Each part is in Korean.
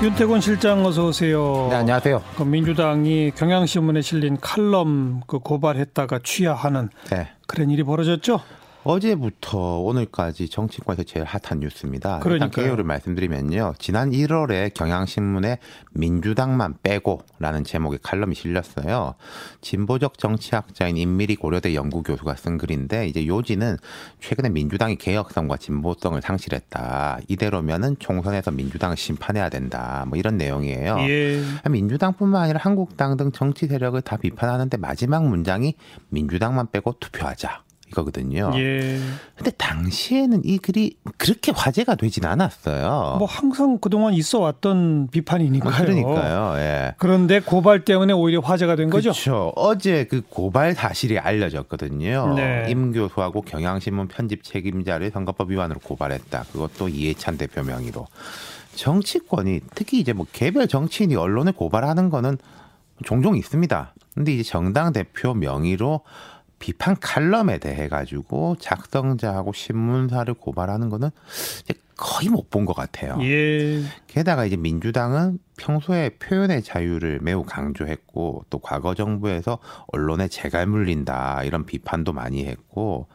윤태곤 실장 어서 오세요. 네, 안녕하세요. 그 민주당이 경향신문에 실린 칼럼 그 고발했다가 취하하는 네. 그런 일이 벌어졌죠? 어제부터 오늘까지 정치권에서 제일 핫한 뉴스입니다. 그러니까요. 일단 개요를 말씀드리면요. 지난 1월에 경향신문에 민주당만 빼고라는 제목의 칼럼이 실렸어요. 진보적 정치학자인 임미리 고려대 연구교수가 쓴 글인데 이제 요지는 최근에 민주당이 개혁성과 진보성을 상실했다. 이대로면은 총선에서 민주당을 심판해야 된다. 뭐 이런 내용이에요. 예. 민주당뿐만 아니라 한국당 등 정치 세력을 다 비판하는데 마지막 문장이 민주당만 빼고 투표하자. 이거거든요. 예. 근데 당시에는 이 글이 그렇게 화제가 되진 않았어요. 뭐 항상 그동안 있어 왔던 비판이니까요. 그러니까요. 예. 그런데 고발 때문에 오히려 화제가 된 거죠. 그렇죠. 어제 그 고발 사실이 알려졌거든요. 네. 임 교수하고 경향신문 편집 책임자를 선거법 위반으로 고발했다. 그것도 이해찬 대표 명의로. 정치권이 특히 이제 뭐 개별 정치인이 언론에 고발하는 거는 종종 있습니다. 근데 이제 정당 대표 명의로 비판 칼럼에 대해 가지고 작성자하고 신문사를 고발하는 거는 거의 못 본 것 같아요. 예. 게다가 이제 민주당은 평소에 표현의 자유를 매우 강조했고 또 과거 정부에서 언론에 재갈 물린다 이런 비판도 많이 했고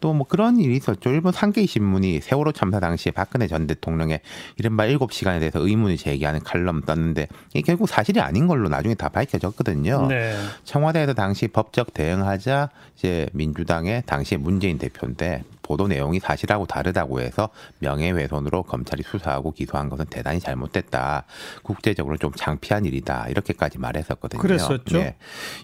또 뭐 그런 일이 있었죠. 일본 산케이 신문이 세월호 참사 당시에 박근혜 전 대통령의 이른바 일곱 시간에 대해서 의문을 제기하는 칼럼 떴는데 이게 결국 사실이 아닌 걸로 나중에 다 밝혀졌거든요. 네. 청와대에서 당시 법적 대응하자 이제 민주당의 당시에 문재인 대표인데 보도 내용이 사실하고 다르다고 해서 명예훼손으로 검찰이 수사하고 기소한 것은 대단히 잘못됐다. 국제적으로 좀 창피한 일이다. 이렇게까지 말했었거든요. 그랬었죠. 네.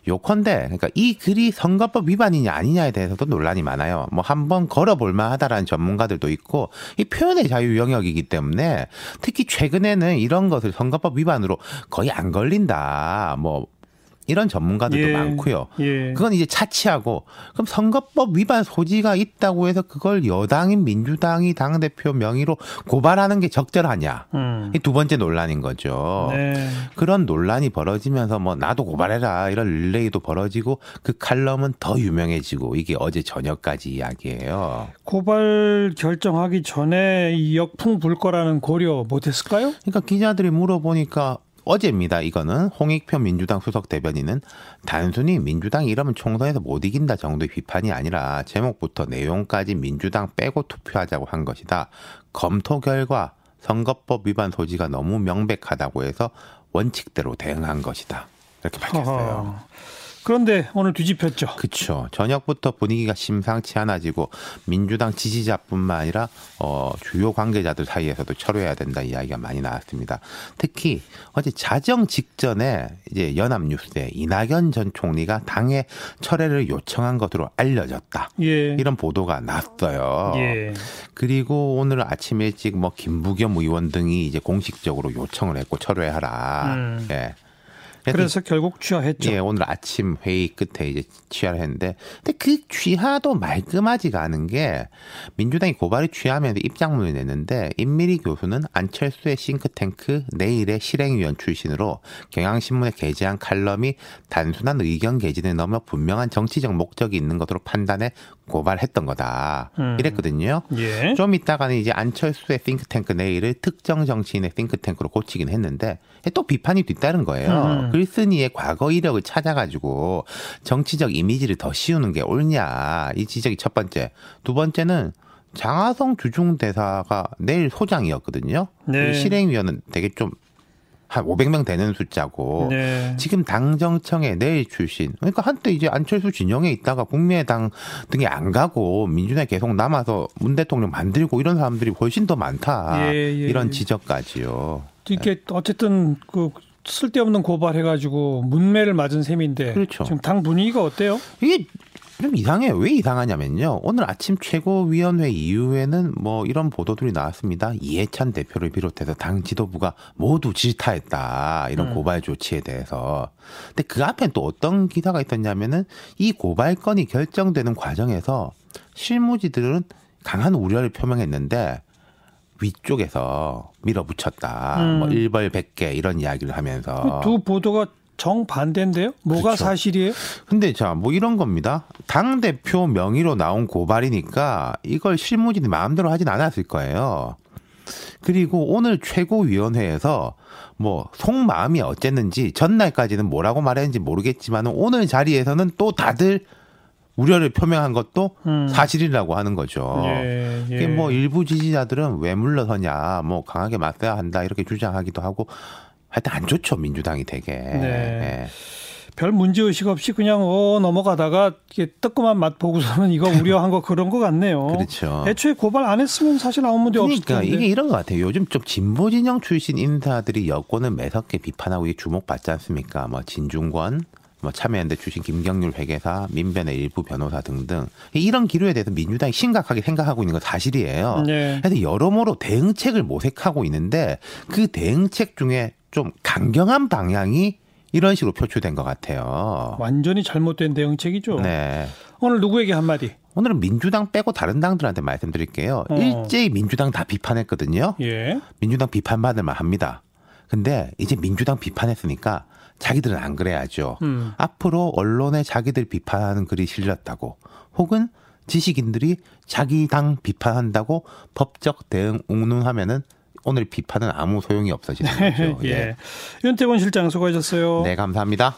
요컨대 그러니까 이 글이 선거법 위반이냐 아니냐에 대해서도 논란이 많아요. 뭐 한번 걸어볼 만하다라는 전문가들도 있고 이 표현의 자유 영역이기 때문에 특히 최근에는 이런 것을 선거법 위반으로 거의 안 걸린다. 뭐 이런 전문가들도 예. 많고요. 예. 그건 이제 차치하고 그럼 선거법 위반 소지가 있다고 해서 그걸 여당인 민주당이 당 대표 명의로 고발하는 게 적절하냐? 음. 이두 번째 논란인 거죠. 네. 그런 논란이 벌어지면서 뭐 나도 고발해라 이런 릴레이도 벌어지고 그 칼럼은 더 유명해지고 이게 어제 저녁까지 이야기예요. 고발 결정하기 전에 이 역풍 불 거라는 고려 못했을까요? 그러니까 기자들이 물어보니까 어제입니다. 이거는 홍익표 민주당 수석 대변인은 단순히 민주당이 이러면 총선에서 못 이긴다 정도의 비판이 아니라 제목부터 내용까지 민주당 빼고 투표하자고 한 것이다. 검토 결과 선거법 위반 소지가 너무 명백하다고 해서 원칙대로 대응한 것이다. 이렇게 밝혔어요. 허허. 그런데 오늘 뒤집혔죠. 그렇죠. 저녁부터 분위기가 심상치 않아지고 민주당 지지자뿐만 아니라 어, 주요 관계자들 사이에서도 철회해야 된다 이야기가 많이 나왔습니다. 특히 어제 자정 직전에 이제 연합뉴스에 이낙연 전 총리가 당의 철회를 요청한 것으로 알려졌다. 예. 이런 보도가 났어요. 예. 그리고 오늘 아침 일찍 뭐 김부겸 의원 등이 이제 공식적으로 요청을 했고 철회하라. 음. 예. 그래서 결국 취하했죠. 예, 오늘 아침 회의 끝에 이제 취하를 했는데, 근데 그 취하도 말끔하지가 않은 게 민주당이 고발을 취하면서 입장문을 냈는데 임미리 교수는 안철수의 싱크탱크 내일의 실행위원 출신으로 경향신문에 게재한 칼럼이 단순한 의견 개진을 넘어 분명한 정치적 목적이 있는 것으로 판단해 고발했던 거다. 음. 이랬거든요. 예. 좀 이따가는 이제 안철수의 싱크탱크 내일을 특정 정치인의 싱크탱크로 고치긴 했는데 또 비판이 뒤따른 거예요. 음. 글쓴이의 과거 이력을 찾아가지고 정치적 이미지를 더 씌우는 게 옳냐. 이 지적이 첫 번째. 두 번째는 장하성 주중대사가 내일 소장이었거든요. 네. 실행위원은 되게 좀한 500명 되는 숫자고 네. 지금 당정청에 내일 출신 그러니까 한때 이제 안철수 진영에 있다가 국민의당 등에 안 가고 민주당에 계속 남아서 문 대통령 만들고 이런 사람들이 훨씬 더 많다 예, 예. 이런 지적까지요. 이게 어쨌든 그 쓸데없는 고발해가지고 문매를 맞은 셈인데 그렇죠. 지금 당 분위기가 어때요? 이게 좀 이상해요. 왜 이상하냐면요. 오늘 아침 최고위원회 이후에는 뭐 이런 보도들이 나왔습니다. 이해찬 대표를 비롯해서 당 지도부가 모두 질타했다. 이런 음. 고발 조치에 대해서. 근데 그 앞엔 또 어떤 기사가 있었냐면은 이 고발 건이 결정되는 과정에서 실무지들은 강한 우려를 표명했는데 위쪽에서 밀어붙였다. 음. 뭐 일벌 백개 이런 이야기를 하면서 그두 보도가 정반대인데요? 뭐가 그렇죠. 사실이에요? 근데 자, 뭐 이런 겁니다. 당 대표 명의로 나온 고발이니까 이걸 실무진이 마음대로 하진 않았을 거예요. 그리고 오늘 최고위원회에서 뭐 속마음이 어쨌는지 전날까지는 뭐라고 말했는지 모르겠지만 오늘 자리에서는 또 다들 우려를 표명한 것도 음. 사실이라고 하는 거죠. 예, 예. 이게 뭐 일부 지지자들은 왜 물러서냐, 뭐 강하게 맞서야 한다 이렇게 주장하기도 하고 하여튼 안 좋죠 민주당이 되게. 네. 예. 별 문제 의식 없이 그냥 어 넘어가다가 이게 뜨끔한 맛 보고서는 이거 우려한 거 그런 거 같네요. 그렇죠. 애초에 고발 안 했으면 사실 아무 문제 그러니까 없을 텐데. 이게 이런 것 같아요. 요즘 좀 진보 진영 출신 인사들이 여권을 매섭게 비판하고 주목받지 않습니까? 뭐 진중권, 뭐 참여연대 출신 김경률 회계사, 민변의 일부 변호사 등등 이런 기류에 대해서 민주당이 심각하게 생각하고 있는 건 사실이에요. 네. 그래서 여러모로 대응책을 모색하고 있는데 그 대응책 중에 좀 강경한 방향이 이런 식으로 표출된 것 같아요. 완전히 잘못된 대응책이죠. 네. 오늘 누구에게 한마디? 오늘은 민주당 빼고 다른 당들한테 말씀드릴게요. 어. 일제히 민주당 다 비판했거든요. 예. 민주당 비판받을 만합니다. 근데 이제 민주당 비판했으니까 자기들은 안 그래야죠. 음. 앞으로 언론에 자기들 비판하는 글이 실렸다고 혹은 지식인들이 자기 당 비판한다고 법적 대응 웅능하면은 오늘 비판은 아무 소용이 없어지는 거죠. 예. 예. 윤태곤 실장 수고하셨어요. 네, 감사합니다.